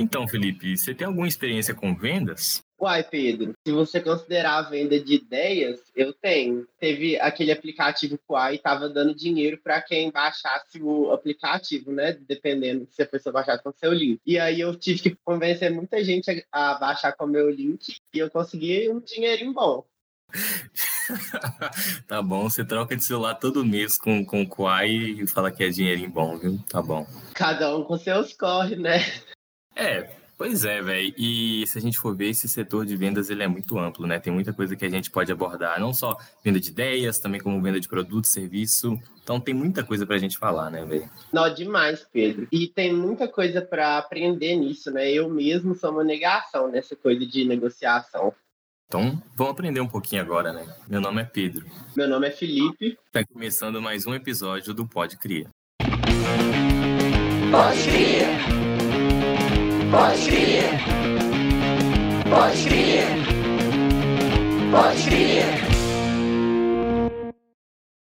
Então, Felipe, você tem alguma experiência com vendas? Uai, Pedro, se você considerar a venda de ideias, eu tenho. Teve aquele aplicativo Quai estava dando dinheiro para quem baixasse o aplicativo, né? Dependendo se a pessoa baixasse com seu link. E aí eu tive que convencer muita gente a, a baixar com o meu link e eu consegui um dinheirinho bom. tá bom, você troca de celular todo mês com, com o Quai e fala que é dinheirinho bom, viu? Tá bom. Cada um com seus corre, né? É, Pois é, velho. E se a gente for ver, esse setor de vendas ele é muito amplo, né? Tem muita coisa que a gente pode abordar, não só venda de ideias, também como venda de produto, serviço. Então tem muita coisa para a gente falar, né, velho? Não, demais, Pedro. E tem muita coisa para aprender nisso, né? Eu mesmo sou uma negação nessa coisa de negociação. Então, vamos aprender um pouquinho agora, né? Meu nome é Pedro. Meu nome é Felipe. Está começando mais um episódio do Pode Cria. Pode Cria. Pode crer. Pode crer. Pode crer.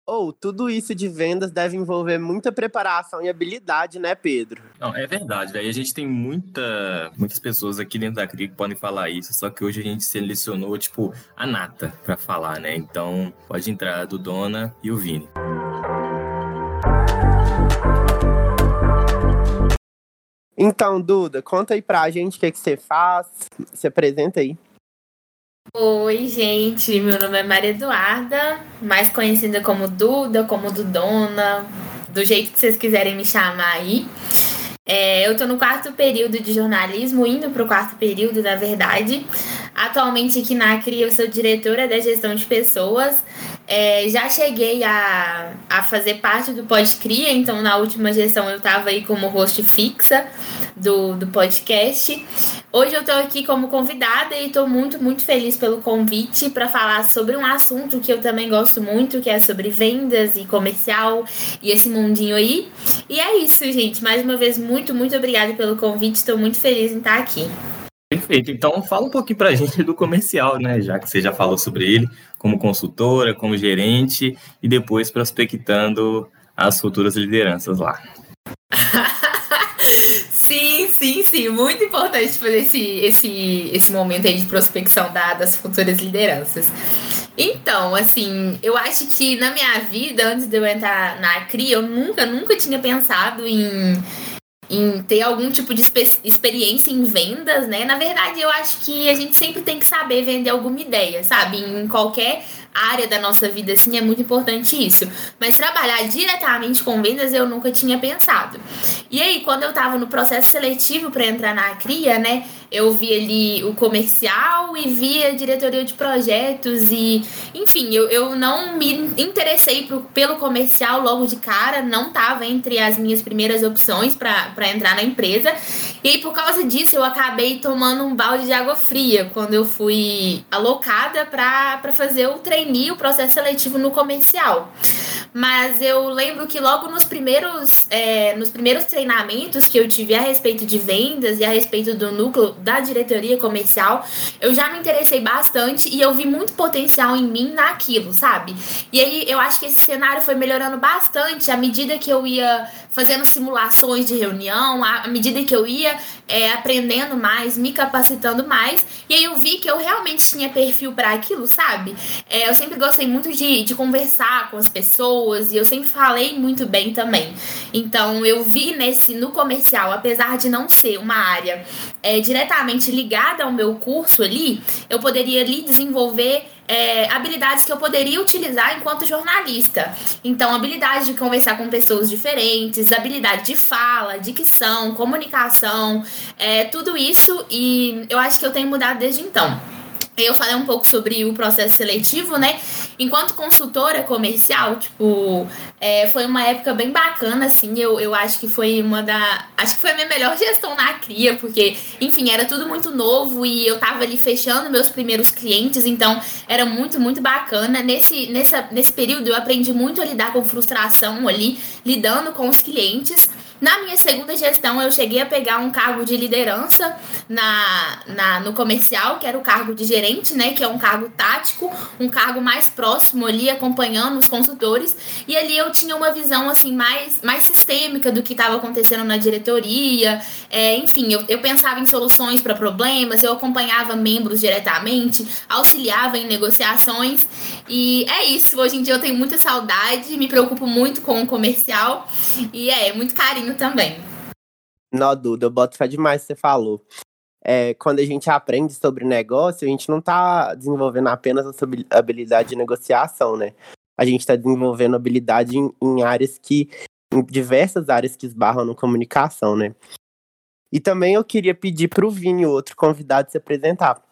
Ou oh, tudo isso de vendas deve envolver muita preparação e habilidade, né, Pedro? Não, é verdade, velho. A gente tem muita, muitas pessoas aqui dentro da CRI que podem falar isso, só que hoje a gente selecionou, tipo, a nata para falar, né? Então, pode entrar do Dona e o Vini. Então, Duda, conta aí pra gente o que, que você faz. Se apresenta aí. Oi, gente. Meu nome é Maria Eduarda, mais conhecida como Duda, como Dudona, do jeito que vocês quiserem me chamar aí. É, eu estou no quarto período de jornalismo, indo para o quarto período, na verdade. Atualmente aqui na CRI eu sou diretora da gestão de pessoas. É, já cheguei a, a fazer parte do Podcria, então na última gestão eu estava aí como host fixa do, do podcast. Hoje eu estou aqui como convidada e estou muito, muito feliz pelo convite para falar sobre um assunto que eu também gosto muito, que é sobre vendas e comercial e esse mundinho aí. E é isso, gente. Mais uma vez, muito, muito obrigada pelo convite. Estou muito feliz em estar aqui. Perfeito. Então, fala um pouquinho para a gente do comercial, né? Já que você já falou sobre ele, como consultora, como gerente e depois prospectando as futuras lideranças lá. sim, sim, sim. Muito importante fazer esse, esse, esse momento aí de prospecção da, das futuras lideranças. Então, assim, eu acho que na minha vida, antes de eu entrar na CRI, eu nunca, nunca tinha pensado em em ter algum tipo de experiência em vendas, né? Na verdade, eu acho que a gente sempre tem que saber vender alguma ideia, sabe? Em qualquer área da nossa vida, assim, é muito importante isso. Mas trabalhar diretamente com vendas eu nunca tinha pensado. E aí, quando eu tava no processo seletivo para entrar na CRIA, né? Eu vi ali o comercial e vi a diretoria de projetos e, enfim, eu, eu não me interessei pro, pelo comercial logo de cara, não tava entre as minhas primeiras opções para entrar na empresa. E aí, por causa disso, eu acabei tomando um balde de água fria quando eu fui alocada para fazer o trainee, o processo seletivo no comercial. Mas eu lembro que logo nos primeiros, é, nos primeiros treinamentos que eu tive a respeito de vendas e a respeito do núcleo da diretoria comercial, eu já me interessei bastante e eu vi muito potencial em mim naquilo, sabe? E aí eu acho que esse cenário foi melhorando bastante à medida que eu ia fazendo simulações de reunião, à medida que eu ia é, aprendendo mais, me capacitando mais, e aí eu vi que eu realmente tinha perfil para aquilo, sabe? É, eu sempre gostei muito de, de conversar com as pessoas e eu sempre falei muito bem também. Então eu vi nesse no comercial, apesar de não ser uma área é, diretamente ligada ao meu curso ali, eu poderia ali desenvolver é, habilidades que eu poderia utilizar enquanto jornalista. Então, habilidade de conversar com pessoas diferentes, habilidade de fala, dicção, comunicação, é, tudo isso e eu acho que eu tenho mudado desde então. Eu falei um pouco sobre o processo seletivo, né? Enquanto consultora comercial, tipo, é, foi uma época bem bacana, assim. Eu, eu acho que foi uma da. Acho que foi a minha melhor gestão na CRIA, porque, enfim, era tudo muito novo e eu tava ali fechando meus primeiros clientes, então era muito, muito bacana. Nesse, nessa, nesse período eu aprendi muito a lidar com frustração ali, lidando com os clientes. Na minha segunda gestão, eu cheguei a pegar um cargo de liderança na, na, no comercial, que era o cargo de gerente, né? Que é um cargo tático, um cargo mais próximo ali, acompanhando os consultores. E ali eu tinha uma visão assim mais, mais sistêmica do que estava acontecendo na diretoria. É, enfim, eu, eu pensava em soluções para problemas, eu acompanhava membros diretamente, auxiliava em negociações. E é isso. Hoje em dia eu tenho muita saudade, me preocupo muito com o comercial. E é, muito carinho também. Não, Duda, eu boto fé demais que você falou. É, quando a gente aprende sobre negócio, a gente não está desenvolvendo apenas a habilidade de negociação, né? A gente está desenvolvendo habilidade em, em, áreas que. em diversas áreas que esbarram na comunicação, né? E também eu queria pedir para o Vini, outro convidado, se apresentar.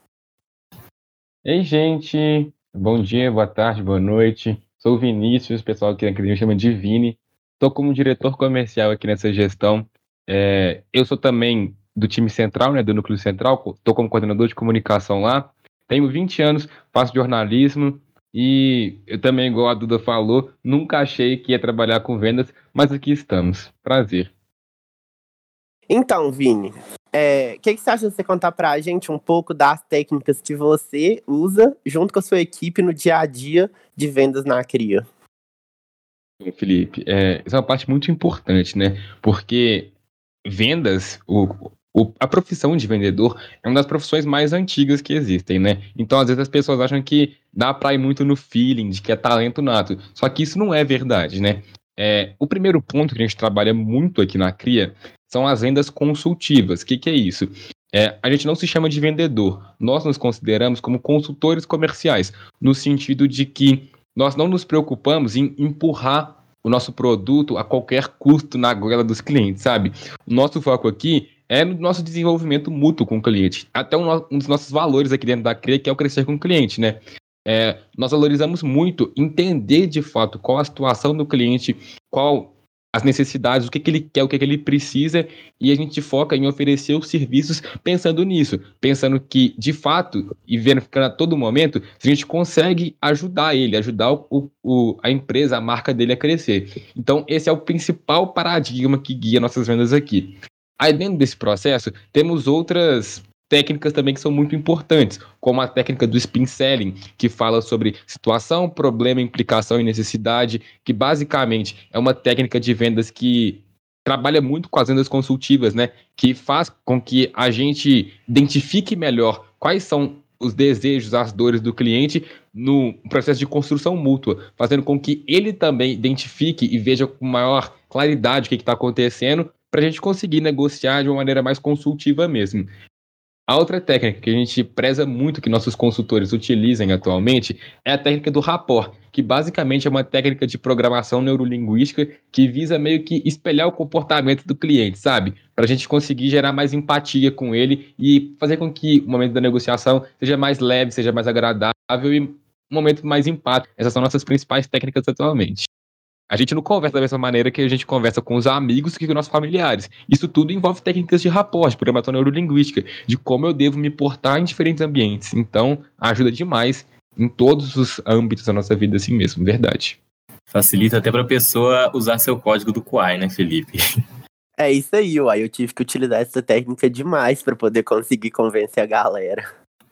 Ei, gente! Bom dia, boa tarde, boa noite. Sou o Vinícius, o pessoal aqui na academia chama de Vini. Estou como diretor comercial aqui nessa gestão. É, eu sou também do time central, né, do núcleo central, estou como coordenador de comunicação lá. Tenho 20 anos, faço jornalismo e eu também, igual a Duda falou, nunca achei que ia trabalhar com vendas, mas aqui estamos. Prazer. Então, Vini, o é, que, que você acha de você contar para a gente um pouco das técnicas que você usa junto com a sua equipe no dia a dia de vendas na CRIA? Felipe, é, essa é uma parte muito importante, né? Porque vendas, o, o, a profissão de vendedor é uma das profissões mais antigas que existem, né? Então, às vezes, as pessoas acham que dá para ir muito no feeling, de que é talento nato. Só que isso não é verdade, né? É, o primeiro ponto que a gente trabalha muito aqui na CRIA são as vendas consultivas. O que, que é isso? É, a gente não se chama de vendedor, nós nos consideramos como consultores comerciais, no sentido de que nós não nos preocupamos em empurrar o nosso produto a qualquer custo na goela dos clientes, sabe? O nosso foco aqui é no nosso desenvolvimento mútuo com o cliente. Até um, dos nossos valores aqui dentro da CRIA, que é o crescer com o cliente, né? É, nós valorizamos muito entender de fato qual a situação do cliente, qual as necessidades, o que, que ele quer, o que, que ele precisa, e a gente foca em oferecer os serviços pensando nisso, pensando que, de fato, e verificando a todo momento, a gente consegue ajudar ele, ajudar o, o, a empresa, a marca dele a crescer. Então, esse é o principal paradigma que guia nossas vendas aqui. Aí, dentro desse processo, temos outras técnicas também que são muito importantes, como a técnica do spin selling, que fala sobre situação, problema, implicação e necessidade, que basicamente é uma técnica de vendas que trabalha muito com as vendas consultivas, né? Que faz com que a gente identifique melhor quais são os desejos, as dores do cliente no processo de construção mútua, fazendo com que ele também identifique e veja com maior claridade o que está acontecendo, para a gente conseguir negociar de uma maneira mais consultiva mesmo. A outra técnica que a gente preza muito que nossos consultores utilizem atualmente é a técnica do rapport, que basicamente é uma técnica de programação neurolinguística que visa meio que espelhar o comportamento do cliente, sabe? Para a gente conseguir gerar mais empatia com ele e fazer com que o momento da negociação seja mais leve, seja mais agradável e um momento mais empático. Essas são nossas principais técnicas atualmente. A gente não conversa da mesma maneira que a gente conversa com os amigos que com nossos familiares. Isso tudo envolve técnicas de rapport, de programação neurolinguística, de como eu devo me portar em diferentes ambientes. Então, ajuda demais em todos os âmbitos da nossa vida assim mesmo, verdade. Facilita até para a pessoa usar seu código do Quai, né, Felipe? É isso aí, uai. Eu tive que utilizar essa técnica demais para poder conseguir convencer a galera.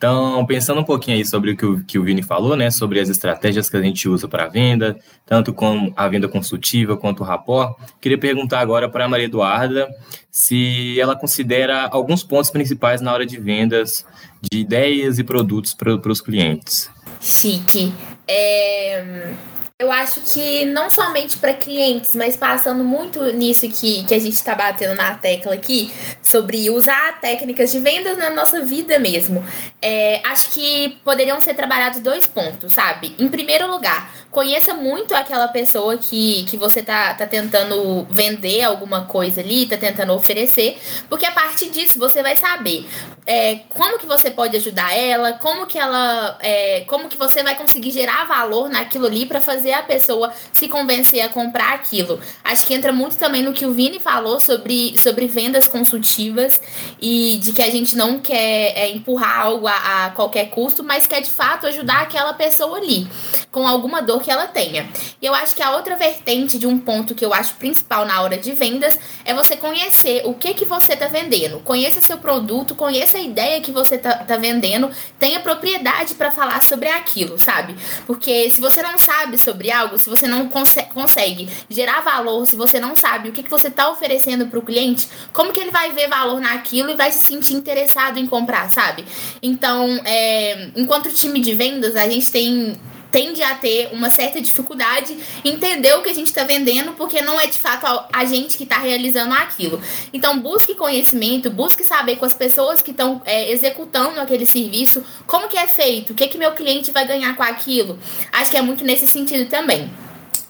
Então, pensando um pouquinho aí sobre o que, o que o Vini falou, né, sobre as estratégias que a gente usa para venda, tanto com a venda consultiva quanto o rapport, queria perguntar agora para a Maria Eduarda se ela considera alguns pontos principais na hora de vendas de ideias e produtos para os clientes. Chique. É eu acho que não somente para clientes, mas passando muito nisso que, que a gente está batendo na tecla aqui, sobre usar técnicas de vendas na nossa vida mesmo. É, acho que poderiam ser trabalhados dois pontos, sabe? Em primeiro lugar, conheça muito aquela pessoa que, que você tá, tá tentando vender alguma coisa ali, tá tentando oferecer, porque a partir disso você vai saber é, como que você pode ajudar ela, como que ela, é, como que você vai conseguir gerar valor naquilo ali para fazer a pessoa se convencer a comprar aquilo. Acho que entra muito também no que o Vini falou sobre, sobre vendas consultivas e de que a gente não quer é, empurrar algo a, a qualquer custo, mas quer de fato ajudar aquela pessoa ali com alguma dor que ela tenha. E eu acho que a outra vertente de um ponto que eu acho principal na hora de vendas é você conhecer o que que você está vendendo. Conheça seu produto, conheça a ideia que você está tá vendendo, tenha propriedade para falar sobre aquilo, sabe? Porque se você não sabe sobre algo, se você não conse consegue gerar valor, se você não sabe o que, que você está oferecendo para o cliente, como que ele vai ver valor naquilo e vai se sentir interessado em comprar, sabe? Então, é, enquanto time de vendas, a gente tem tende a ter uma certa dificuldade entender o que a gente está vendendo, porque não é de fato a gente que está realizando aquilo. Então, busque conhecimento, busque saber com as pessoas que estão é, executando aquele serviço como que é feito, o que, que meu cliente vai ganhar com aquilo. Acho que é muito nesse sentido também.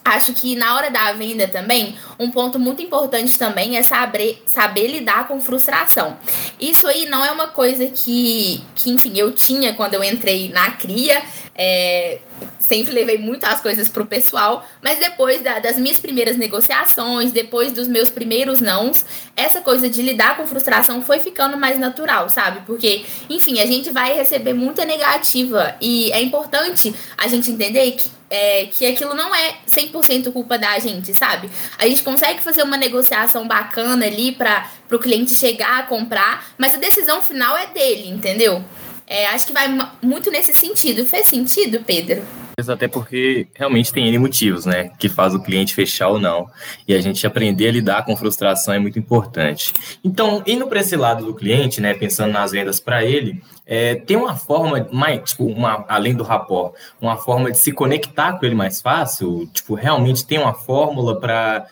Acho que na hora da venda também, um ponto muito importante também é saber, saber lidar com frustração. Isso aí não é uma coisa que, que, enfim, eu tinha quando eu entrei na CRIA. É, sempre levei muito as coisas pro pessoal, mas depois da, das minhas primeiras negociações, depois dos meus primeiros nãos, essa coisa de lidar com frustração foi ficando mais natural, sabe? Porque, enfim, a gente vai receber muita negativa e é importante a gente entender que, é, que aquilo não é 100% culpa da gente, sabe? A gente consegue fazer uma negociação bacana ali para o cliente chegar a comprar, mas a decisão final é dele, entendeu? É, acho que vai muito nesse sentido. Fez sentido, Pedro? Até porque realmente tem N motivos, né? Que faz o cliente fechar ou não. E a gente aprender a lidar com frustração é muito importante. Então, indo para esse lado do cliente, né? Pensando nas vendas para ele, é, tem uma forma mais, tipo, uma, além do rapport, uma forma de se conectar com ele mais fácil? Tipo, realmente tem uma fórmula para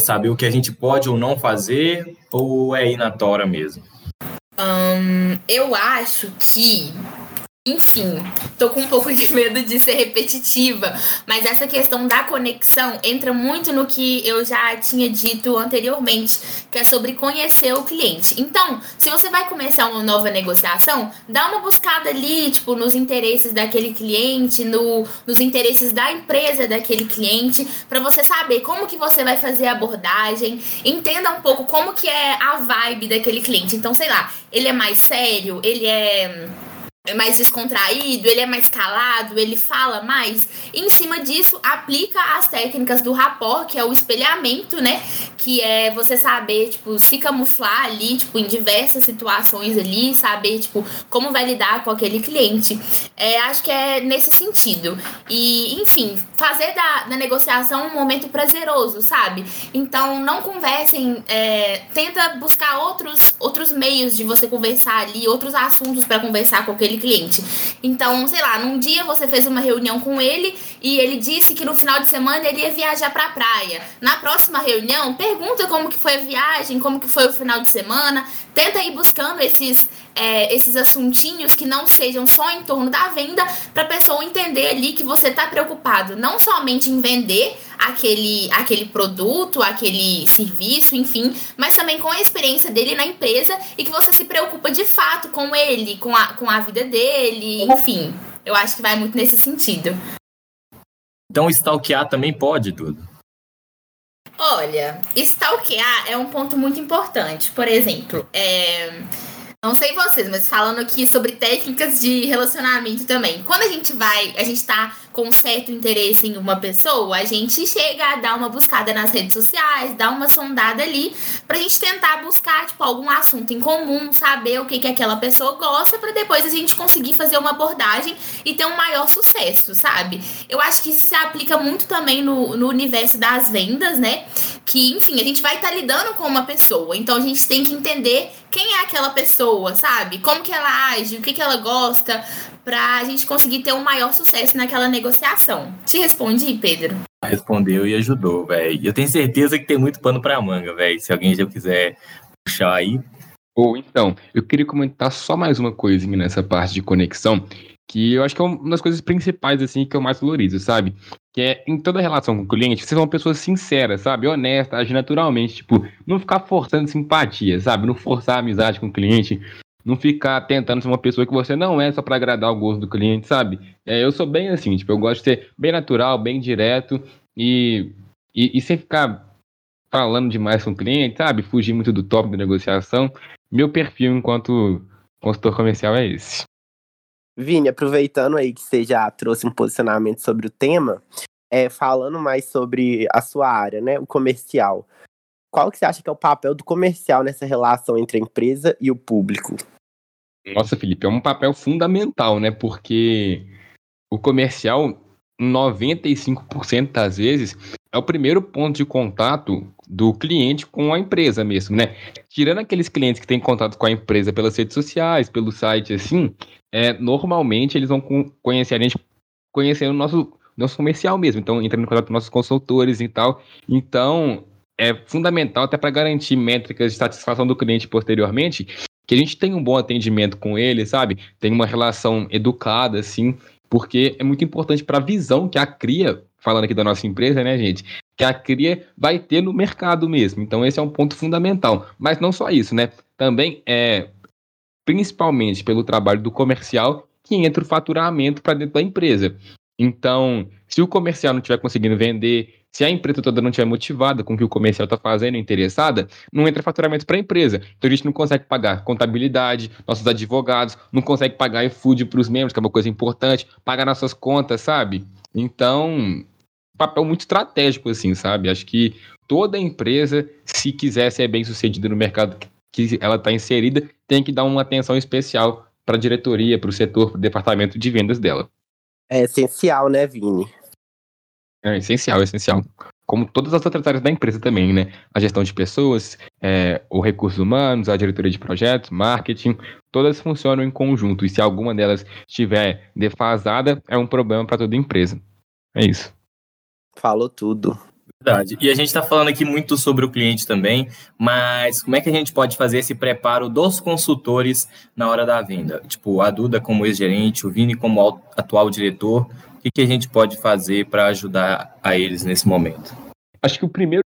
saber o que a gente pode ou não fazer? Ou é ir na tora mesmo? Um, eu acho que enfim, tô com um pouco de medo de ser repetitiva, mas essa questão da conexão entra muito no que eu já tinha dito anteriormente, que é sobre conhecer o cliente. Então, se você vai começar uma nova negociação, dá uma buscada ali, tipo, nos interesses daquele cliente, no, nos interesses da empresa daquele cliente, para você saber como que você vai fazer a abordagem, entenda um pouco como que é a vibe daquele cliente. Então, sei lá, ele é mais sério, ele é é mais descontraído, ele é mais calado, ele fala mais. Em cima disso, aplica as técnicas do rapport, que é o espelhamento, né? Que é você saber, tipo, se camuflar ali, tipo, em diversas situações ali, saber, tipo, como vai lidar com aquele cliente. É, acho que é nesse sentido. E, enfim, fazer da, da negociação um momento prazeroso, sabe? Então, não conversem, é, tenta buscar outros, outros meios de você conversar ali, outros assuntos para conversar com aquele cliente. Então, sei lá, num dia você fez uma reunião com ele e ele disse que no final de semana ele ia viajar para a praia. Na próxima reunião, pergunta como que foi a viagem, como que foi o final de semana, tenta ir buscando esses é, esses assuntinhos que não sejam só em torno da venda, para a pessoa entender ali que você está preocupado não somente em vender aquele, aquele produto, aquele serviço, enfim, mas também com a experiência dele na empresa e que você se preocupa de fato com ele, com a, com a vida dele, enfim. Eu acho que vai muito nesse sentido. Então, stalkear também pode, tudo. Olha, stalkear é um ponto muito importante. Por exemplo, é não sei vocês, mas falando aqui sobre técnicas de relacionamento também. Quando a gente vai, a gente tá com certo interesse em uma pessoa, a gente chega a dar uma buscada nas redes sociais, dar uma sondada ali, pra gente tentar buscar, tipo, algum assunto em comum, saber o que, que aquela pessoa gosta, para depois a gente conseguir fazer uma abordagem e ter um maior sucesso, sabe? Eu acho que isso se aplica muito também no, no universo das vendas, né? Que, enfim, a gente vai estar tá lidando com uma pessoa, então a gente tem que entender quem é aquela pessoa, sabe? Como que ela age, o que, que ela gosta, pra gente conseguir ter um maior sucesso naquela negociação. Te respondi, Pedro? Respondeu e ajudou, velho. Eu tenho certeza que tem muito pano pra manga, velho. Se alguém já quiser puxar aí. Ou então, eu queria comentar só mais uma coisinha nessa parte de conexão, que eu acho que é uma das coisas principais, assim, que eu mais valorizo, sabe? Que é, em toda relação com o cliente, ser uma pessoa sincera, sabe? Honesta, agir naturalmente, tipo, não ficar forçando simpatia, sabe? Não forçar a amizade com o cliente. não ficar tentando ser uma pessoa que você não é só para agradar o gosto do cliente, sabe? É, eu sou bem assim, tipo, eu gosto de ser bem natural, bem direto e, e, e sem ficar falando demais com o cliente, sabe? Fugir muito do top da negociação. Meu perfil enquanto consultor comercial é esse. Vini, aproveitando aí que você já trouxe um posicionamento sobre o tema, é, falando mais sobre a sua área, né, o comercial. Qual que você acha que é o papel do comercial nessa relação entre a empresa e o público? Nossa, Felipe, é um papel fundamental, né? Porque o comercial, 95% das vezes, é o primeiro ponto de contato do cliente com a empresa mesmo, né? Tirando aqueles clientes que têm contato com a empresa pelas redes sociais, pelo site, assim, é, normalmente eles vão conhecer a gente conhecendo o nosso, nosso comercial mesmo, então entrando em contato com nossos consultores e tal. Então, é fundamental até para garantir métricas de satisfação do cliente posteriormente, que a gente tenha um bom atendimento com ele, sabe? Tem uma relação educada, assim, porque é muito importante para a visão que a CRIA, falando aqui da nossa empresa, né, gente? Que a CRIA vai ter no mercado mesmo. Então, esse é um ponto fundamental. Mas não só isso, né? Também é, principalmente pelo trabalho do comercial, que entra o faturamento para dentro da empresa. Então, se o comercial não estiver conseguindo vender, se a empresa toda não estiver motivada com o que o comercial está fazendo, interessada, não entra faturamento para a empresa. Então a gente não consegue pagar contabilidade, nossos advogados, não consegue pagar iFood para os membros, que é uma coisa importante, pagar nossas contas, sabe? Então, papel muito estratégico, assim, sabe? Acho que toda empresa, se quiser ser bem sucedida no mercado que ela está inserida, tem que dar uma atenção especial para a diretoria, para o setor, para o departamento de vendas dela. É essencial, né, Vini? É essencial, é essencial. Como todas as outras áreas da empresa também, né? A gestão de pessoas, é, o recursos humanos, a diretoria de projetos, marketing, todas funcionam em conjunto. E se alguma delas estiver defasada, é um problema para toda empresa. É isso. Falou tudo. Verdade. E a gente está falando aqui muito sobre o cliente também, mas como é que a gente pode fazer esse preparo dos consultores na hora da venda? Tipo, a Duda como ex-gerente, o Vini como atual diretor, que, que a gente pode fazer para ajudar a eles nesse momento? Acho que o primeiro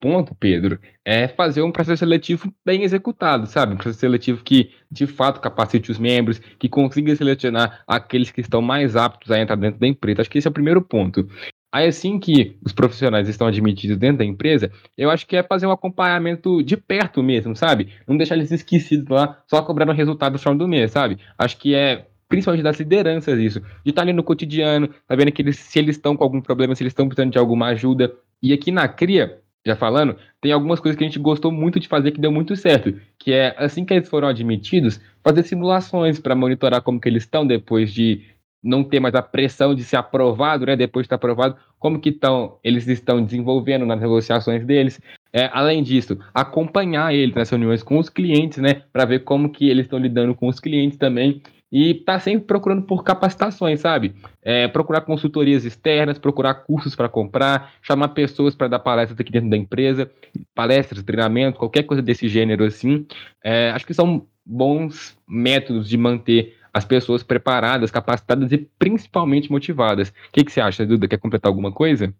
ponto, Pedro, é fazer um processo seletivo bem executado, sabe? Um processo seletivo que, de fato, capacite os membros, que consiga selecionar aqueles que estão mais aptos a entrar dentro da empresa. Acho que esse é o primeiro ponto. Aí, assim que os profissionais estão admitidos dentro da empresa, eu acho que é fazer um acompanhamento de perto mesmo, sabe? Não deixar eles esquecidos lá, só cobrando o resultado no final do mês, sabe? Acho que é principalmente das lideranças, isso. De estar ali no cotidiano, tá vendo que eles, se eles estão com algum problema, se eles estão precisando de alguma ajuda. E aqui na CRIA, já falando, tem algumas coisas que a gente gostou muito de fazer que deu muito certo, que é assim que eles foram admitidos, fazer simulações para monitorar como que eles estão depois de não ter mais a pressão de ser aprovado, né? Depois de estar aprovado, como que estão, eles estão desenvolvendo nas negociações deles. É, além disso, acompanhar eles nas reuniões com os clientes, né? Para ver como que eles estão lidando com os clientes também e tá sempre procurando por capacitações, sabe? É, procurar consultorias externas, procurar cursos para comprar, chamar pessoas para dar palestras aqui dentro da empresa, palestras, treinamento, qualquer coisa desse gênero assim. É, acho que são bons métodos de manter as pessoas preparadas, capacitadas e principalmente motivadas. O que, que você acha, Duda? Quer completar alguma coisa?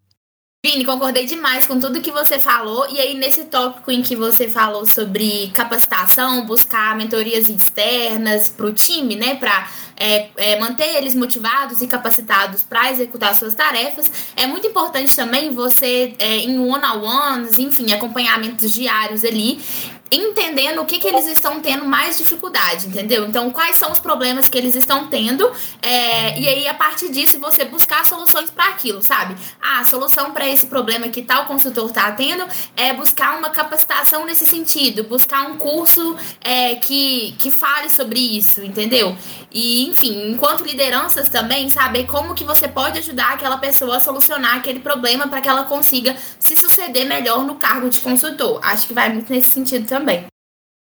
Vini, concordei demais com tudo que você falou. E aí, nesse tópico em que você falou sobre capacitação, buscar mentorias externas para o time, né? Para é, é, manter eles motivados e capacitados para executar suas tarefas. É muito importante também você, é, em one-on-ones, enfim, acompanhamentos diários ali, entendendo o que, que eles estão tendo mais dificuldade, entendeu? Então, quais são os problemas que eles estão tendo, é, e aí, a partir disso, você buscar soluções para aquilo, sabe? Ah, a solução para esse problema que tal consultor está tendo é buscar uma capacitação nesse sentido, buscar um curso é, que, que fale sobre isso, entendeu? E, enfim, enquanto lideranças também, saber como que você pode ajudar aquela pessoa a solucionar aquele problema para que ela consiga se suceder melhor no cargo de consultor. Acho que vai muito nesse sentido também também.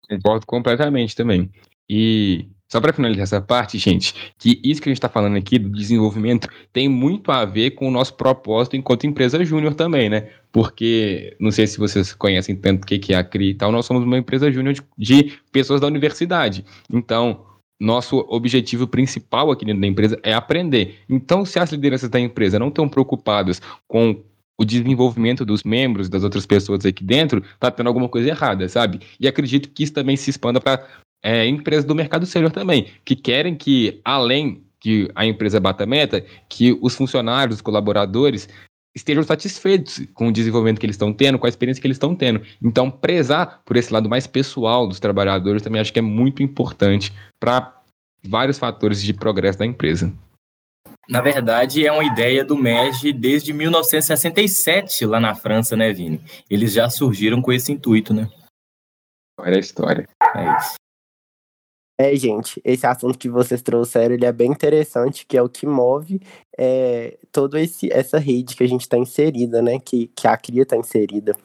Concordo completamente também. E só para finalizar essa parte, gente, que isso que a gente está falando aqui do desenvolvimento tem muito a ver com o nosso propósito enquanto empresa júnior também, né? Porque, não sei se vocês conhecem tanto o que é a CRI e tal, nós somos uma empresa júnior de, de pessoas da universidade. Então, nosso objetivo principal aqui dentro da empresa é aprender. Então, se as lideranças da empresa não estão preocupadas com o desenvolvimento dos membros, das outras pessoas aqui dentro, tá tendo alguma coisa errada, sabe? E acredito que isso também se expanda para é, empresas do mercado exterior também, que querem que, além que a empresa bata meta, que os funcionários, os colaboradores estejam satisfeitos com o desenvolvimento que eles estão tendo, com a experiência que eles estão tendo. Então, prezar por esse lado mais pessoal dos trabalhadores também acho que é muito importante para vários fatores de progresso da empresa. Na verdade, é uma ideia do MEG desde 1967, lá na França, né, Vini? Eles já surgiram com esse intuito, né? Olha a história. É isso. É, gente, esse assunto que vocês trouxeram, ele é bem interessante, que é o que move é, toda essa rede que a gente está inserida, né? Que, que a CRIA está inserida.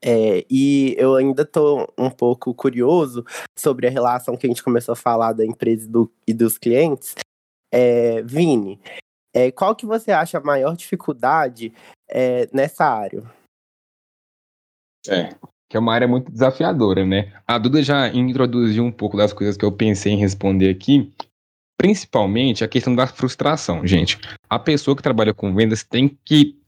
É, e eu ainda estou um pouco curioso sobre a relação que a gente começou a falar da empresa e, do, e dos clientes. É, Vini, é, qual que você acha a maior dificuldade é, nessa área? É, que é uma área muito desafiadora, né? A Duda já introduziu um pouco das coisas que eu pensei em responder aqui, principalmente a questão da frustração, gente. A pessoa que trabalha com vendas tem que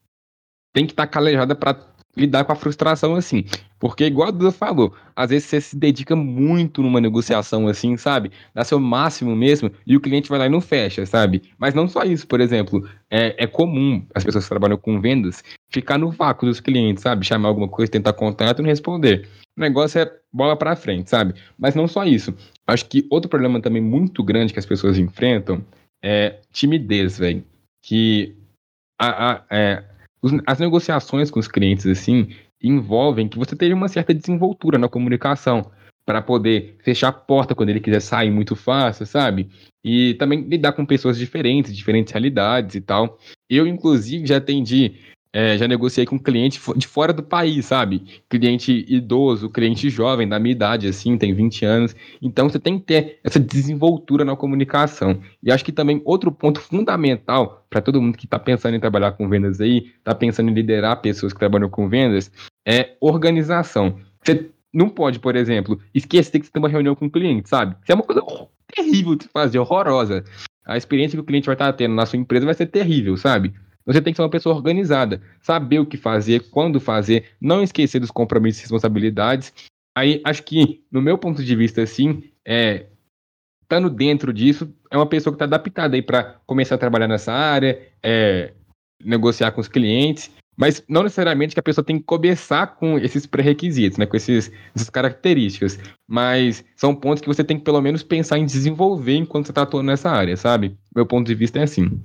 tem que estar tá calejada para lidar com a frustração assim. Porque, igual a Duda falou, às vezes você se dedica muito numa negociação assim, sabe? Dá seu máximo mesmo e o cliente vai lá e não fecha, sabe? Mas não só isso, por exemplo, é, é comum as pessoas que trabalham com vendas ficar no vácuo dos clientes, sabe? Chamar alguma coisa, tentar contato e não responder. O negócio é bola para frente, sabe? Mas não só isso. Acho que outro problema também muito grande que as pessoas enfrentam é timidez, velho. Que a, a, é, as negociações com os clientes, assim, envolvem que você tenha uma certa desenvoltura na comunicação para poder fechar a porta quando ele quiser sair muito fácil, sabe? E também lidar com pessoas diferentes, diferentes realidades e tal. Eu, inclusive, já atendi é, já negociei com cliente de fora do país, sabe? Cliente idoso, cliente jovem, da minha idade, assim, tem 20 anos. Então você tem que ter essa desenvoltura na comunicação. E acho que também outro ponto fundamental para todo mundo que está pensando em trabalhar com vendas aí, está pensando em liderar pessoas que trabalham com vendas, é organização. Você não pode, por exemplo, esquecer que você tem uma reunião com o cliente, sabe? Isso é uma coisa terrível de fazer, horrorosa. A experiência que o cliente vai estar tendo na sua empresa vai ser terrível, sabe? Você tem que ser uma pessoa organizada, saber o que fazer, quando fazer, não esquecer dos compromissos e responsabilidades. Aí, acho que, no meu ponto de vista, assim, é, estando dentro disso, é uma pessoa que está adaptada aí para começar a trabalhar nessa área, é, negociar com os clientes, mas não necessariamente que a pessoa tem que começar com esses pré-requisitos, né, com esses, essas características, mas são pontos que você tem que pelo menos pensar em desenvolver enquanto você está atuando nessa área, sabe? Meu ponto de vista é assim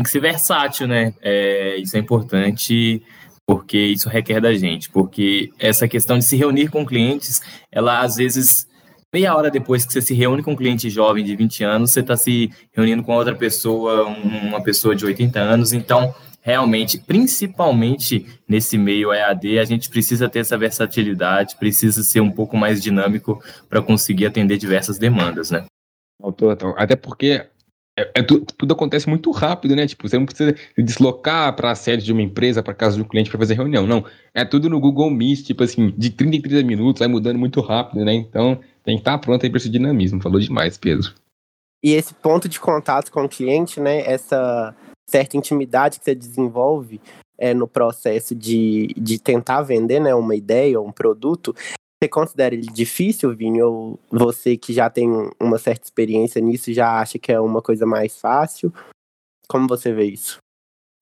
tem que ser versátil, né? É, isso é importante porque isso requer da gente, porque essa questão de se reunir com clientes, ela às vezes meia hora depois que você se reúne com um cliente jovem de 20 anos, você está se reunindo com outra pessoa, uma pessoa de 80 anos, então realmente, principalmente nesse meio EAD, a gente precisa ter essa versatilidade, precisa ser um pouco mais dinâmico para conseguir atender diversas demandas, né? Até porque é, é tudo, tudo, acontece muito rápido, né? Tipo, você não precisa se deslocar para a sede de uma empresa, para casa de um cliente para fazer reunião. Não. É tudo no Google Meet, tipo assim, de 30 em 30 minutos, vai mudando muito rápido, né? Então, tem que estar tá pronto aí para esse dinamismo. Falou demais, Pedro. E esse ponto de contato com o cliente, né? Essa certa intimidade que você desenvolve é, no processo de, de tentar vender né, uma ideia um produto, você considera ele difícil, Vini? Ou você que já tem uma certa experiência nisso já acha que é uma coisa mais fácil? Como você vê isso?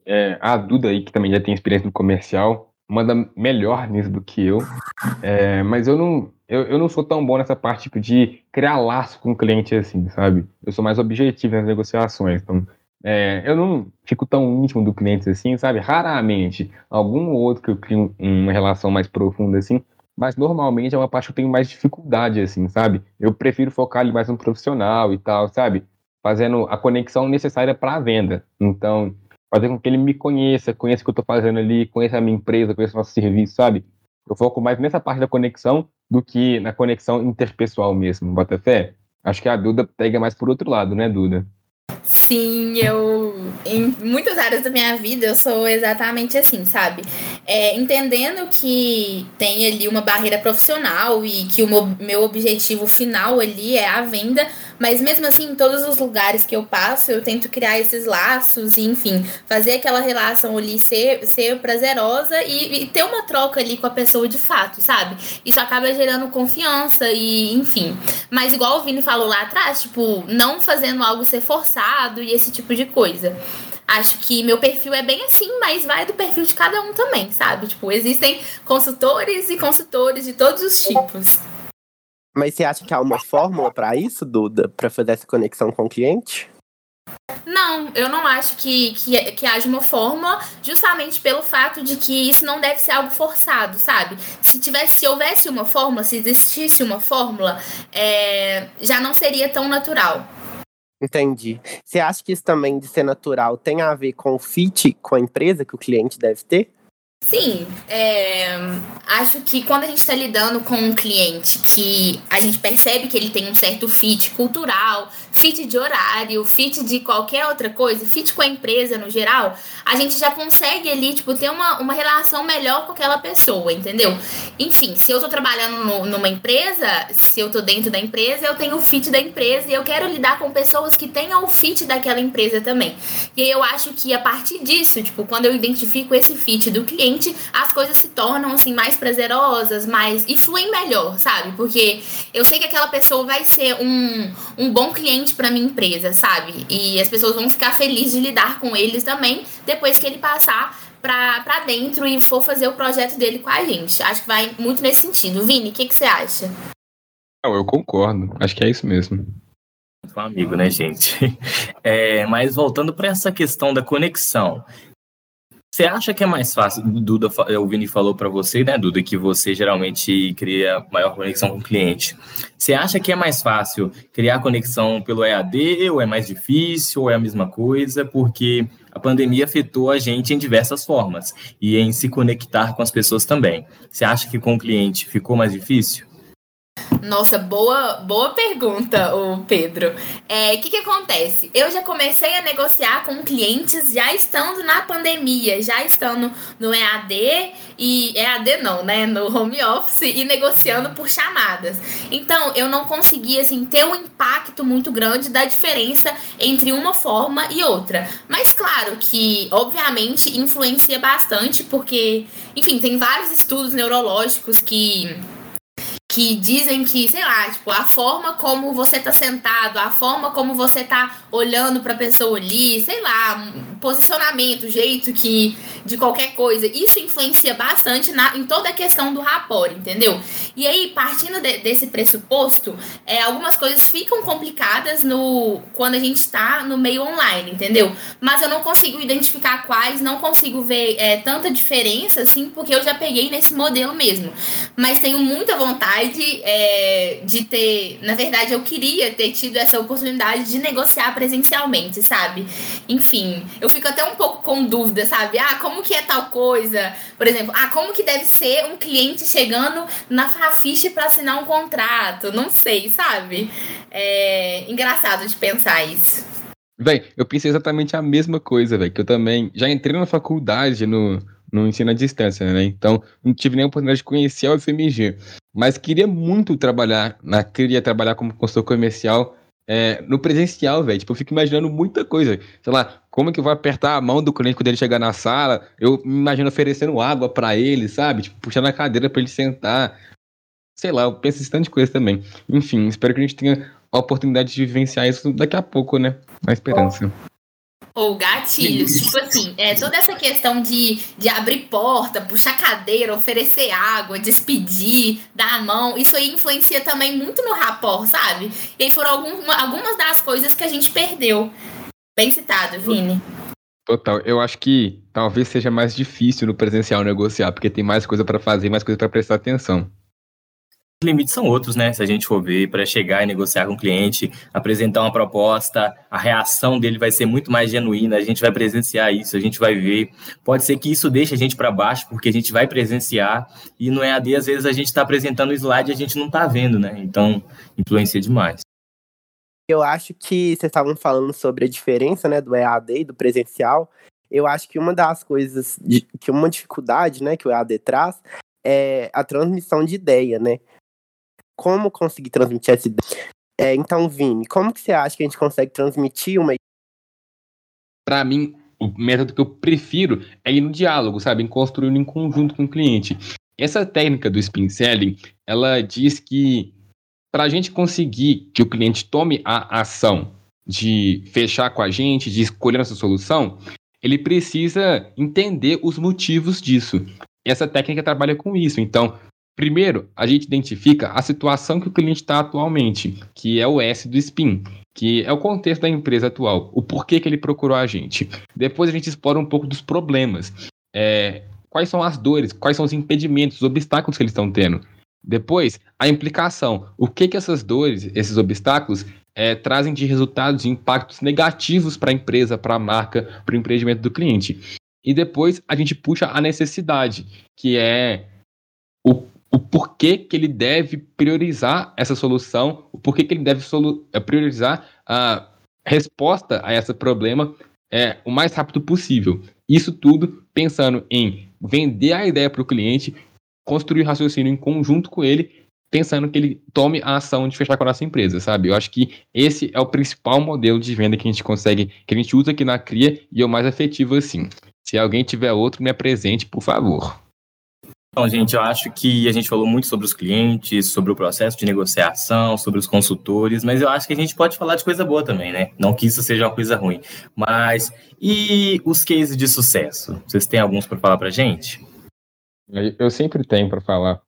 É, a Duda aí, que também já tem experiência no comercial, manda melhor nisso do que eu. É, mas eu não, eu, eu não sou tão bom nessa parte tipo, de criar laço com o cliente assim, sabe? Eu sou mais objetivo nas negociações. Então, é, eu não fico tão íntimo do cliente assim, sabe? Raramente. Algum ou outro que eu crio uma relação mais profunda assim, mas normalmente é uma parte que eu tenho mais dificuldade, assim, sabe? Eu prefiro focar ali mais no profissional e tal, sabe? Fazendo a conexão necessária para a venda. Então, fazer com que ele me conheça, conheça o que eu estou fazendo ali, conheça a minha empresa, conheça o nosso serviço, sabe? Eu foco mais nessa parte da conexão do que na conexão interpessoal mesmo, bota fé? Acho que a Duda pega mais por outro lado, né, Duda? Sim, eu. Em muitas áreas da minha vida eu sou exatamente assim, sabe? é, entendendo que tem ali uma barreira profissional e que o meu, meu objetivo final ali é a venda, mas mesmo assim, em todos os lugares que eu passo, eu tento criar esses laços e, enfim, fazer aquela relação ali ser, ser prazerosa e, e ter uma troca ali com a pessoa de fato, sabe? Isso acaba gerando confiança e, enfim. Mas igual o Vini falou lá atrás, tipo, não fazendo algo ser forçado e esse tipo de coisa. Acho que meu perfil é bem assim, mas vai do perfil de cada um também, sabe? Tipo, existem consultores e consultores de todos os tipos. Mas você acha que há uma fórmula para isso, Duda, para fazer essa conexão com o cliente? Não, eu não acho que, que, que haja uma fórmula, justamente pelo fato de que isso não deve ser algo forçado, sabe? Se tivesse, se houvesse uma fórmula, se existisse uma fórmula, é, já não seria tão natural. Entendi. Você acha que isso também de ser natural tem a ver com o fit com a empresa que o cliente deve ter? Sim, é, acho que quando a gente está lidando com um cliente que a gente percebe que ele tem um certo fit cultural, fit de horário, fit de qualquer outra coisa, fit com a empresa no geral, a gente já consegue ali, tipo, ter uma, uma relação melhor com aquela pessoa, entendeu? Enfim, se eu tô trabalhando no, numa empresa, se eu tô dentro da empresa, eu tenho o fit da empresa e eu quero lidar com pessoas que tenham o fit daquela empresa também. E aí eu acho que a partir disso, tipo, quando eu identifico esse fit do cliente, as coisas se tornam assim mais prazerosas, mais e fluem melhor, sabe? Porque eu sei que aquela pessoa vai ser um, um bom cliente para minha empresa, sabe? E as pessoas vão ficar felizes de lidar com eles também depois que ele passar para dentro e for fazer o projeto dele com a gente. Acho que vai muito nesse sentido. Vini, o que, que você acha? Não, eu concordo. Acho que é isso mesmo. Um amigo, né, gente? É, mas voltando para essa questão da conexão, você acha que é mais fácil, Duda, o Vini falou para você, né, Duda, que você geralmente cria maior conexão com o cliente. Você acha que é mais fácil criar conexão pelo EAD, ou é mais difícil, ou é a mesma coisa? Porque a pandemia afetou a gente em diversas formas e em se conectar com as pessoas também. Você acha que com o cliente ficou mais difícil? Nossa, boa, boa pergunta, o Pedro. O é, que, que acontece? Eu já comecei a negociar com clientes já estando na pandemia, já estando no EAD e EAD não, né? No home office e negociando por chamadas. Então, eu não consegui assim ter um impacto muito grande da diferença entre uma forma e outra. Mas claro que, obviamente, influencia bastante, porque, enfim, tem vários estudos neurológicos que que dizem que, sei lá, tipo, a forma como você tá sentado, a forma como você tá olhando pra pessoa ali, sei lá, posicionamento, jeito que de qualquer coisa, isso influencia bastante na, em toda a questão do rapport, entendeu? E aí, partindo de, desse pressuposto, é, algumas coisas ficam complicadas no quando a gente tá no meio online, entendeu? Mas eu não consigo identificar quais, não consigo ver é, tanta diferença, assim, porque eu já peguei nesse modelo mesmo. Mas tenho muita vontade oportunidade é, de ter. Na verdade, eu queria ter tido essa oportunidade de negociar presencialmente, sabe? Enfim, eu fico até um pouco com dúvida, sabe? Ah, como que é tal coisa? Por exemplo, ah, como que deve ser um cliente chegando na Fafiche para assinar um contrato? Não sei, sabe? É engraçado de pensar isso. Véi, eu pensei exatamente a mesma coisa, velho. Que eu também já entrei na faculdade no, no ensino à distância, né? Então, não tive nem a oportunidade de conhecer a UFMG. Mas queria muito trabalhar, na, queria trabalhar como consultor comercial é, no presencial, velho. Tipo, eu fico imaginando muita coisa. Sei lá, como que eu vou apertar a mão do cliente quando ele chegar na sala? Eu me imagino oferecendo água para ele, sabe? Tipo, puxando a cadeira para ele sentar. Sei lá, eu penso em tanta coisa também. Enfim, espero que a gente tenha a oportunidade de vivenciar isso daqui a pouco, né? Na esperança. Ou gatilhos, tipo assim, é, toda essa questão de, de abrir porta, puxar cadeira, oferecer água, despedir, dar a mão, isso aí influencia também muito no rapport, sabe? E aí foram algum, algumas das coisas que a gente perdeu. Bem citado, Vini. Total, eu acho que talvez seja mais difícil no presencial negociar, porque tem mais coisa para fazer, mais coisa para prestar atenção limites são outros, né? Se a gente for ver, para chegar e negociar com o cliente, apresentar uma proposta, a reação dele vai ser muito mais genuína, a gente vai presenciar isso, a gente vai ver. Pode ser que isso deixe a gente para baixo, porque a gente vai presenciar, e no EAD, às vezes, a gente está apresentando o slide e a gente não está vendo, né? Então, influencia demais. Eu acho que vocês estavam falando sobre a diferença né, do EAD e do presencial. eu acho que uma das coisas, que uma dificuldade, né, que o EAD traz é a transmissão de ideia, né? Como conseguir transmitir essa ideia? É, então, Vini, como que você acha que a gente consegue transmitir uma Para mim, o método que eu prefiro é ir no diálogo, sabe? Em construir em conjunto com o cliente. Essa técnica do spin selling, ela diz que para a gente conseguir que o cliente tome a ação de fechar com a gente, de escolher essa solução, ele precisa entender os motivos disso. Essa técnica trabalha com isso. Então, primeiro, a gente identifica a situação que o cliente está atualmente, que é o S do spin, que é o contexto da empresa atual, o porquê que ele procurou a gente. Depois a gente explora um pouco dos problemas. É, quais são as dores, quais são os impedimentos, os obstáculos que eles estão tendo. Depois, a implicação. O que que essas dores, esses obstáculos, é, trazem de resultados e impactos negativos para a empresa, para a marca, para o empreendimento do cliente. E depois a gente puxa a necessidade, que é o, o porquê que ele deve priorizar essa solução, o porquê que ele deve é, priorizar a resposta a esse problema é, o mais rápido possível. Isso tudo pensando em vender a ideia para o cliente, construir raciocínio em conjunto com ele, pensando que ele tome a ação de fechar com a nossa empresa, sabe? Eu acho que esse é o principal modelo de venda que a gente consegue, que a gente usa aqui na CRIA e é o mais efetivo assim. Se alguém tiver outro, me apresente, por favor. Então, gente, eu acho que a gente falou muito sobre os clientes, sobre o processo de negociação, sobre os consultores, mas eu acho que a gente pode falar de coisa boa também, né? Não que isso seja uma coisa ruim. Mas e os cases de sucesso? Vocês têm alguns para falar para gente? Eu sempre tenho para falar.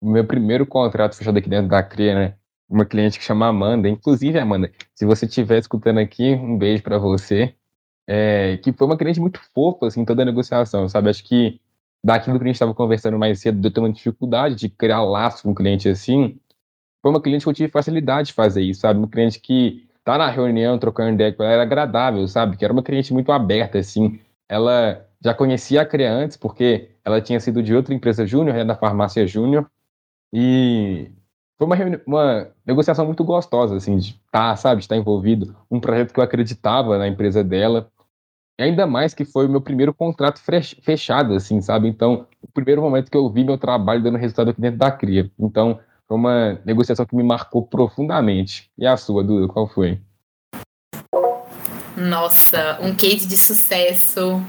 O meu primeiro contrato fechado aqui dentro da CRIA, né? Uma cliente que chama Amanda. Inclusive, Amanda, se você estiver escutando aqui, um beijo para você. É, que foi uma cliente muito fofa, assim, toda a negociação, sabe? Acho que daquilo que a gente estava conversando mais cedo, de eu ter uma dificuldade de criar laço com um cliente assim, foi uma cliente que eu tive facilidade de fazer isso, sabe? Uma cliente que tá na reunião, trocando ideia com ela, era agradável, sabe? Que era uma cliente muito aberta, assim. Ela já conhecia a CREA antes, porque ela tinha sido de outra empresa júnior, né, da farmácia júnior, e foi uma, uma negociação muito gostosa, assim, de estar, tá, sabe, de estar envolvido, um projeto que eu acreditava na empresa dela, ainda mais que foi o meu primeiro contrato fechado, assim, sabe? Então, o primeiro momento que eu vi meu trabalho dando resultado aqui dentro da CRIA. Então, foi uma negociação que me marcou profundamente. E a sua, Duda, qual foi? Nossa, um case de sucesso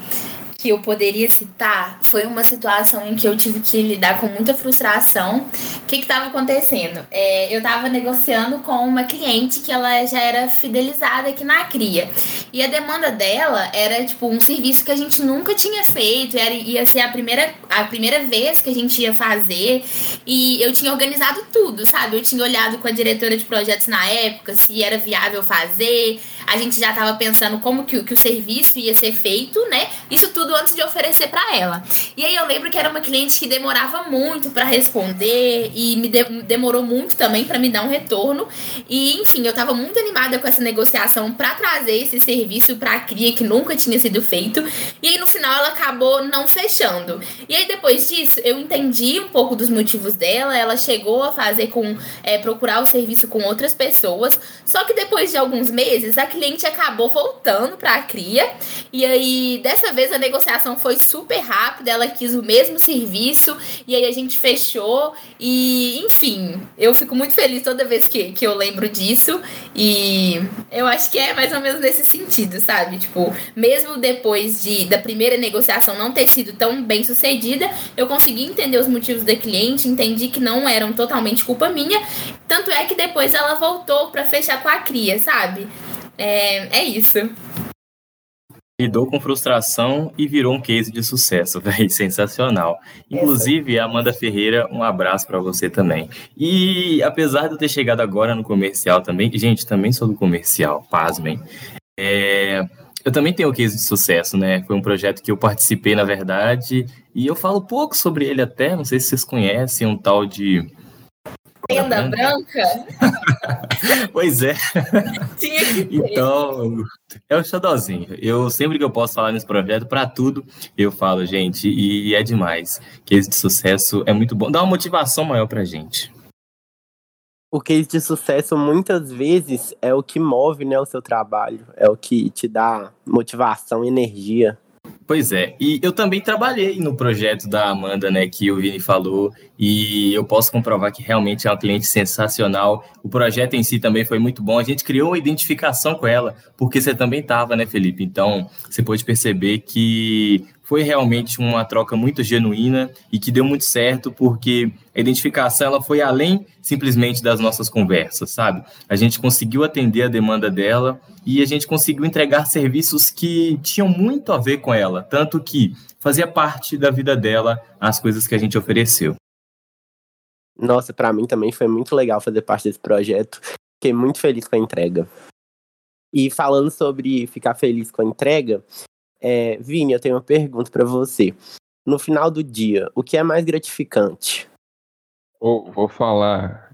que eu poderia citar foi uma situação em que eu tive que lidar com muita frustração. O que estava acontecendo? É, eu estava negociando com uma cliente que ela já era fidelizada aqui na CRIA. E a demanda dela era, tipo, um serviço que a gente nunca tinha feito. Era, ia ser a primeira, a primeira vez que a gente ia fazer. E eu tinha organizado tudo, sabe? Eu tinha olhado com a diretora de projetos na época se era viável fazer a gente já estava pensando como que, que o serviço ia ser feito, né? Isso tudo antes de oferecer para ela. E aí eu lembro que era uma cliente que demorava muito para responder e me de, demorou muito também para me dar um retorno. E enfim, eu estava muito animada com essa negociação para trazer esse serviço para a cria que nunca tinha sido feito. E aí no final ela acabou não fechando. E aí depois disso eu entendi um pouco dos motivos dela. Ela chegou a fazer com é, procurar o serviço com outras pessoas. Só que depois de alguns meses a cliente acabou voltando para a cria. E aí, dessa vez, a negociação foi super rápida. Ela quis o mesmo serviço. E aí, a gente fechou. E, enfim, eu fico muito feliz toda vez que, que eu lembro disso. E eu acho que é mais ou menos nesse sentido, sabe? Tipo, mesmo depois de, da primeira negociação não ter sido tão bem sucedida, eu consegui entender os motivos da cliente, entendi que não eram totalmente culpa minha. Tanto é que depois ela voltou para fechar com a cria, sabe? É, é isso. Lidou com frustração e virou um case de sucesso, velho. Sensacional. Inclusive, Amanda Ferreira, um abraço para você também. E apesar de eu ter chegado agora no comercial também, gente, também sou do comercial, pasmem. É, eu também tenho um case de sucesso, né? Foi um projeto que eu participei, na verdade, e eu falo pouco sobre ele até, não sei se vocês conhecem, um tal de Tenda branca? pois é. Tinha que ter. Então, é o xodózinho. Eu, sempre que eu posso falar nesse projeto, para tudo, eu falo, gente, e é demais. Case de sucesso é muito bom. Dá uma motivação maior pra gente. O case de sucesso, muitas vezes, é o que move né, o seu trabalho. É o que te dá motivação e energia. Pois é, e eu também trabalhei no projeto da Amanda, né, que o Vini falou, e eu posso comprovar que realmente é uma cliente sensacional. O projeto em si também foi muito bom. A gente criou uma identificação com ela, porque você também estava, né, Felipe? Então, você pode perceber que foi realmente uma troca muito genuína e que deu muito certo, porque a identificação ela foi além simplesmente das nossas conversas, sabe? A gente conseguiu atender a demanda dela e a gente conseguiu entregar serviços que tinham muito a ver com ela, tanto que fazia parte da vida dela as coisas que a gente ofereceu. Nossa, para mim também foi muito legal fazer parte desse projeto. Fiquei muito feliz com a entrega. E falando sobre ficar feliz com a entrega, é, Vini, eu tenho uma pergunta para você. No final do dia, o que é mais gratificante? Vou, vou falar,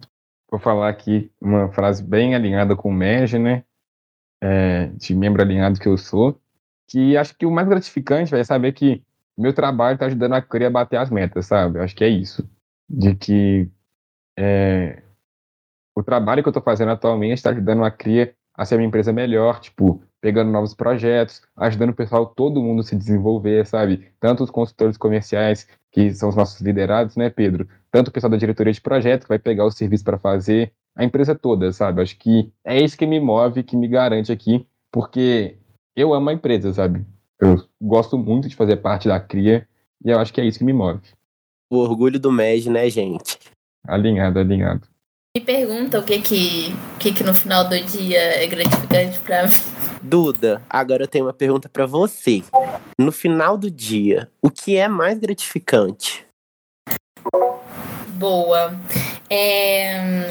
vou falar aqui uma frase bem alinhada com o Merge, né? É, de membro alinhado que eu sou, que acho que o mais gratificante é saber que meu trabalho está ajudando a criar bater as metas, sabe? Acho que é isso. De que é, o trabalho que eu estou fazendo atualmente está ajudando a criar a ser uma empresa melhor, tipo, pegando novos projetos, ajudando o pessoal, todo mundo a se desenvolver, sabe? Tanto os consultores comerciais, que são os nossos liderados, né, Pedro? Tanto o pessoal da diretoria de projeto, que vai pegar o serviço para fazer, a empresa toda, sabe? Acho que é isso que me move, que me garante aqui, porque eu amo a empresa, sabe? Eu gosto muito de fazer parte da CRIA e eu acho que é isso que me move. O orgulho do MEG, né, gente? Alinhado, alinhado. Me pergunta o que que, o que, que no final do dia é gratificante para mim. Duda, agora eu tenho uma pergunta para você. No final do dia, o que é mais gratificante? Boa. É...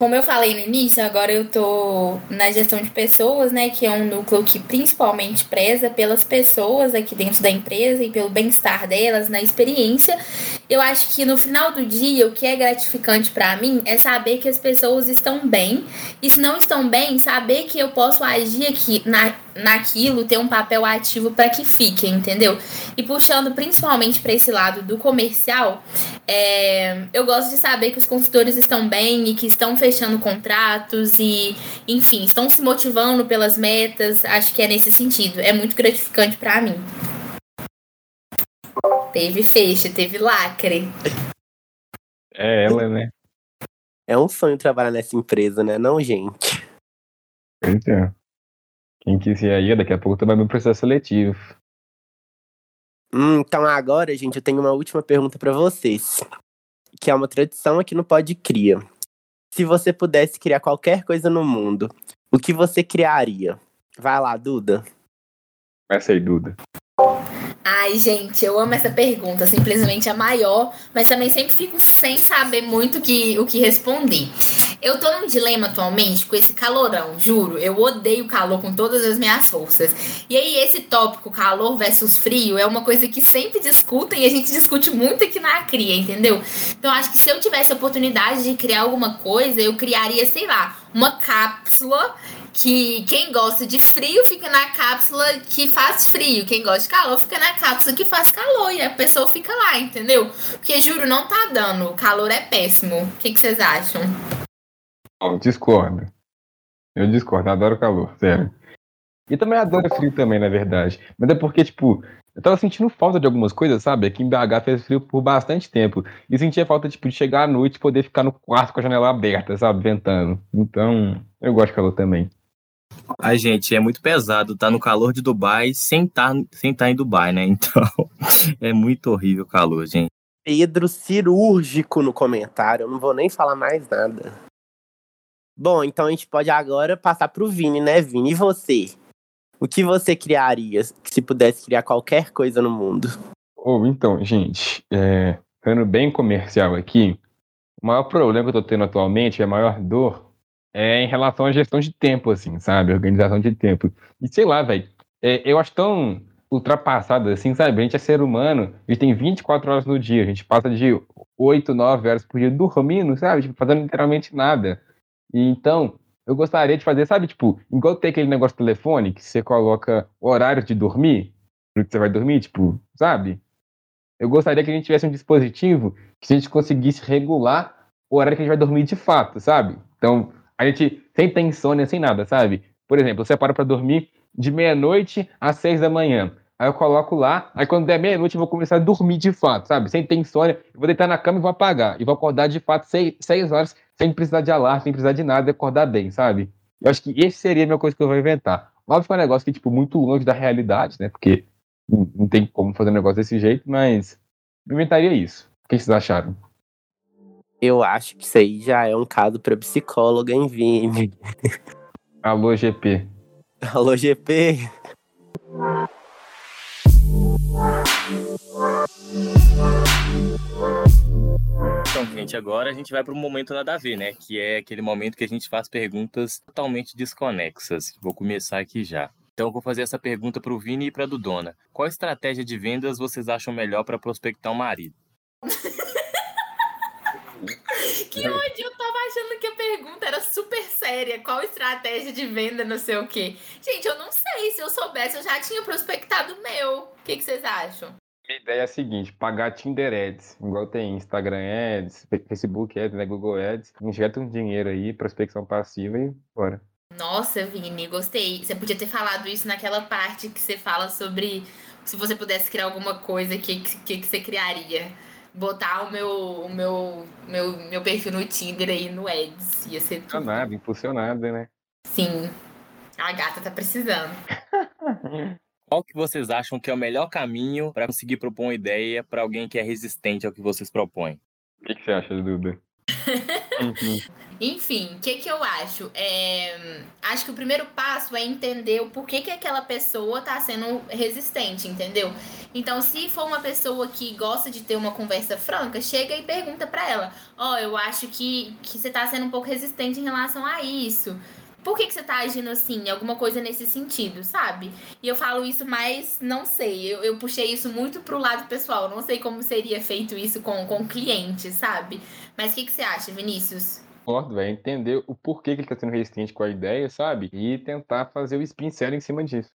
Como eu falei no início, agora eu tô na gestão de pessoas, né? Que é um núcleo que principalmente preza pelas pessoas aqui dentro da empresa e pelo bem-estar delas, na experiência. Eu acho que no final do dia, o que é gratificante para mim é saber que as pessoas estão bem. E se não estão bem, saber que eu posso agir aqui na, naquilo, ter um papel ativo para que fiquem, entendeu? E puxando principalmente para esse lado do comercial, é, eu gosto de saber que os consultores estão bem e que estão fechando contratos e, enfim, estão se motivando pelas metas. Acho que é nesse sentido. É muito gratificante para mim. Teve fecho, teve lacre. É ela, né? É um sonho trabalhar nessa empresa, né? Não, gente. Pois é. Quem quiser aí, daqui a pouco também vai processo seletivo. Hum, então agora, gente, eu tenho uma última pergunta para vocês. Que é uma tradição aqui no Pod Cria. Se você pudesse criar qualquer coisa no mundo, o que você criaria? Vai lá, Duda. Essa aí, Duda. Ai, gente, eu amo essa pergunta, simplesmente a maior, mas também sempre fico sem saber muito que, o que responder. Eu tô num dilema atualmente com esse calorão, juro. Eu odeio calor com todas as minhas forças. E aí, esse tópico, calor versus frio, é uma coisa que sempre discutem e a gente discute muito aqui na CRIA, entendeu? Então, acho que se eu tivesse a oportunidade de criar alguma coisa, eu criaria, sei lá, uma cápsula que quem gosta de frio fica na cápsula que faz frio, quem gosta de calor fica na cápsula que faz calor e a pessoa fica lá, entendeu? Porque juro, não tá dando, o calor é péssimo. O que, que vocês acham? Eu discordo. Eu discordo, adoro calor, sério. E também adoro frio também, na verdade. Mas é porque, tipo, eu tava sentindo falta de algumas coisas, sabe? Aqui em BH fez frio por bastante tempo. E sentia falta, tipo, de chegar à noite e poder ficar no quarto com a janela aberta, sabe? Ventando. Então, eu gosto de calor também. A gente é muito pesado estar tá no calor de Dubai sem estar tá, sem tá em Dubai, né? Então, é muito horrível o calor, gente. Pedro cirúrgico no comentário, eu não vou nem falar mais nada. Bom, então a gente pode agora passar pro Vini, né, Vini? E você? O que você criaria se pudesse criar qualquer coisa no mundo? Ou oh, então, gente, é, sendo bem comercial aqui, o maior problema que eu tô tendo atualmente, a maior dor, é em relação à gestão de tempo, assim, sabe? Organização de tempo. E sei lá, velho, é, eu acho tão ultrapassado assim, sabe? A gente é ser humano, a gente tem 24 horas no dia, a gente passa de 8, 9 horas por dia dormindo, sabe? Tipo, fazendo literalmente nada. E então, eu gostaria de fazer, sabe, tipo, igual tem aquele negócio do telefone, que você coloca horário de dormir, que você vai dormir, tipo, sabe? Eu gostaria que a gente tivesse um dispositivo que a gente conseguisse regular o horário que a gente vai dormir de fato, sabe? Então, a gente sem ter insônia, sem nada, sabe? Por exemplo, você para pra dormir de meia-noite às seis da manhã. Aí eu coloco lá, aí quando der meia-noite eu vou começar a dormir de fato, sabe? Sem ter insônia, eu vou deitar na cama e vou apagar. E vou acordar de fato seis, seis horas, sem precisar de alarme, sem precisar de nada, acordar bem, sabe? Eu acho que esse seria a minha coisa que eu vou inventar. Óbvio que é um negócio que, tipo, muito longe da realidade, né? Porque não tem como fazer um negócio desse jeito, mas eu inventaria isso. O que vocês acharam? Eu acho que isso aí já é um caso para psicóloga em Vime. Alô, GP. Alô, GP. Então, gente, agora a gente vai para o momento nada a ver, né? Que é aquele momento que a gente faz perguntas totalmente desconexas. Vou começar aqui já. Então, eu vou fazer essa pergunta para o Vini e para a Dudona. Qual estratégia de vendas vocês acham melhor para prospectar um marido? que ódio, eu tava achando que a pergunta era super séria. Qual estratégia de venda, não sei o quê. Gente, eu não sei. Se eu soubesse, eu já tinha prospectado o meu. O que, que vocês acham? Minha ideia é a seguinte, pagar Tinder Ads, igual tem Instagram Ads, Facebook Ads, né, Google Ads, injeta um dinheiro aí, prospecção passiva e bora. Nossa, Vini, gostei. Você podia ter falado isso naquela parte que você fala sobre se você pudesse criar alguma coisa, o que, que, que você criaria? Botar o meu, o meu, meu, meu perfil no Tinder aí no Ads. Ia ser tudo. Impulsionado, impulsionado, né? Sim. A gata tá precisando. Qual que vocês acham que é o melhor caminho para conseguir propor uma ideia para alguém que é resistente ao que vocês propõem? O que, que você acha, Duda? Uhum. Enfim, o que, que eu acho? É, acho que o primeiro passo é entender o porquê que aquela pessoa tá sendo resistente, entendeu? Então, se for uma pessoa que gosta de ter uma conversa franca, chega e pergunta para ela: Ó, oh, eu acho que, que você tá sendo um pouco resistente em relação a isso. Por que, que você tá agindo assim? Alguma coisa nesse sentido, sabe? E eu falo isso, mas não sei. Eu, eu puxei isso muito pro lado pessoal. Não sei como seria feito isso com, com clientes, sabe? Mas o que, que você acha, Vinícius? Concordo, é entender o porquê que ele tá sendo resistente com a ideia, sabe? E tentar fazer o spin sério em cima disso.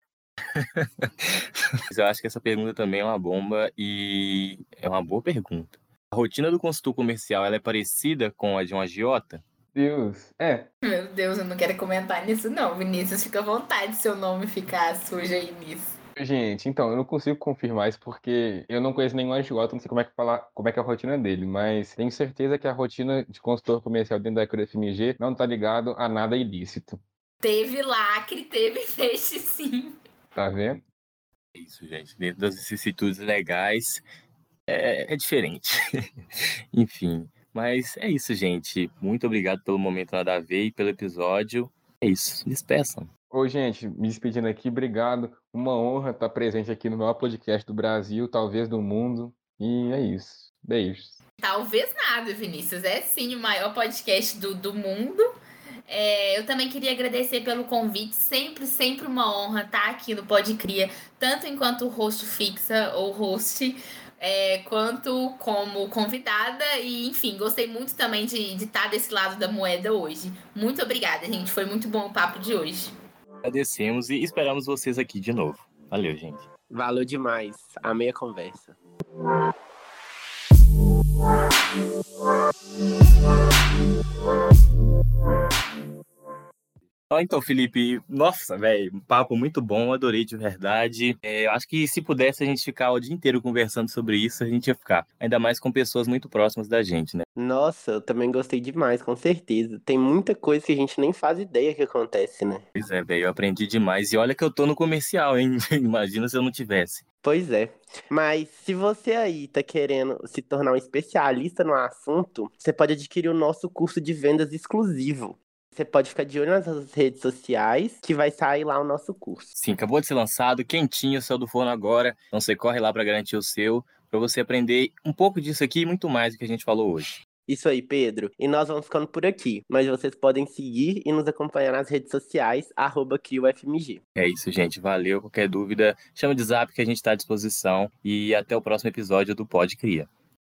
Eu acho que essa pergunta também é uma bomba e é uma boa pergunta. A rotina do consultor comercial ela é parecida com a de um agiota? Deus, é. Meu Deus, eu não quero comentar nisso não, Vinícius. Fica à vontade seu nome ficar sujo aí nisso. Gente, então, eu não consigo confirmar isso porque eu não conheço nenhum agiota, não sei como é que fala, como é que é a rotina dele, mas tenho certeza que a rotina de consultor comercial dentro da EcoFMG não tá ligado a nada ilícito. Teve lacre, teve peixe sim. Tá vendo? É isso, gente. Dentro das vicissitudes legais é, é diferente. Enfim. Mas é isso, gente. Muito obrigado pelo momento nada a ver e pelo episódio. É isso. Despeçam. Ô, gente, me despedindo aqui, obrigado. Uma honra estar presente aqui no maior podcast do Brasil, talvez do mundo. E é isso. Beijos. Talvez nada, Vinícius. É sim o maior podcast do, do mundo. É, eu também queria agradecer pelo convite. Sempre, sempre uma honra estar aqui no Pode Cria, tanto enquanto host fixa ou host, é, quanto como convidada. E, enfim, gostei muito também de, de estar desse lado da moeda hoje. Muito obrigada, gente. Foi muito bom o papo de hoje. Agradecemos e esperamos vocês aqui de novo. Valeu, gente. Valeu demais. Amei a conversa. Então, Felipe, nossa, velho, um papo muito bom, adorei de verdade. É, eu acho que se pudesse a gente ficar o dia inteiro conversando sobre isso, a gente ia ficar. Ainda mais com pessoas muito próximas da gente, né? Nossa, eu também gostei demais, com certeza. Tem muita coisa que a gente nem faz ideia que acontece, né? Pois é, velho, eu aprendi demais. E olha que eu tô no comercial, hein? Imagina se eu não tivesse. Pois é. Mas se você aí tá querendo se tornar um especialista no assunto, você pode adquirir o nosso curso de vendas exclusivo. Você pode ficar de olho nas nossas redes sociais, que vai sair lá o nosso curso. Sim, acabou de ser lançado, quentinho, saiu do forno agora. Então você corre lá para garantir o seu, para você aprender um pouco disso aqui e muito mais do que a gente falou hoje. Isso aí, Pedro. E nós vamos ficando por aqui. Mas vocês podem seguir e nos acompanhar nas redes sociais, arroba CrioFMG. É isso, gente. Valeu. Qualquer dúvida, chama de zap que a gente está à disposição. E até o próximo episódio do Pode Cria.